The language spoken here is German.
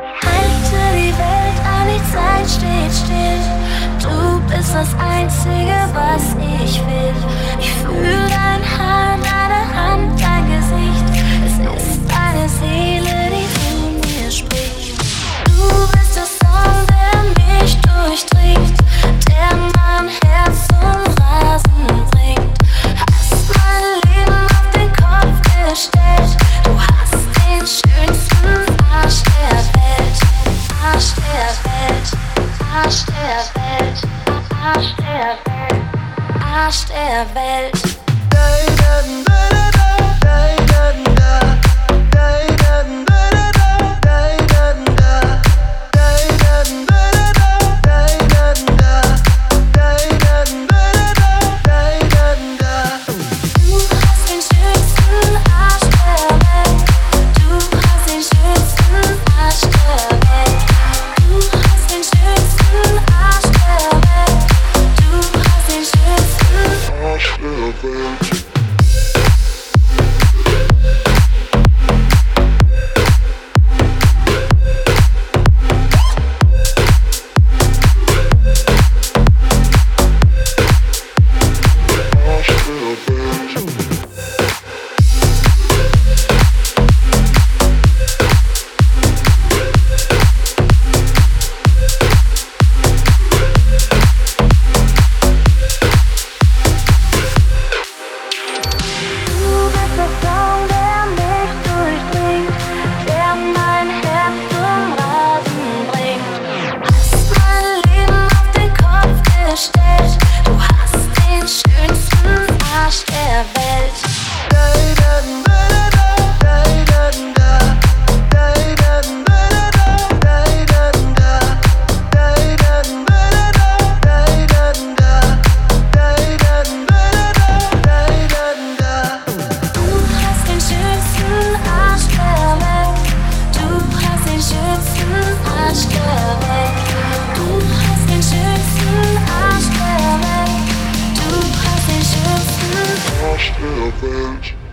Halte die Welt an, die Zeit steht still. Du bist das Einzige, was ich will. Ich fühle dein Haar, deine Hand, dein Arsch der Welt. Arsch der Welt. research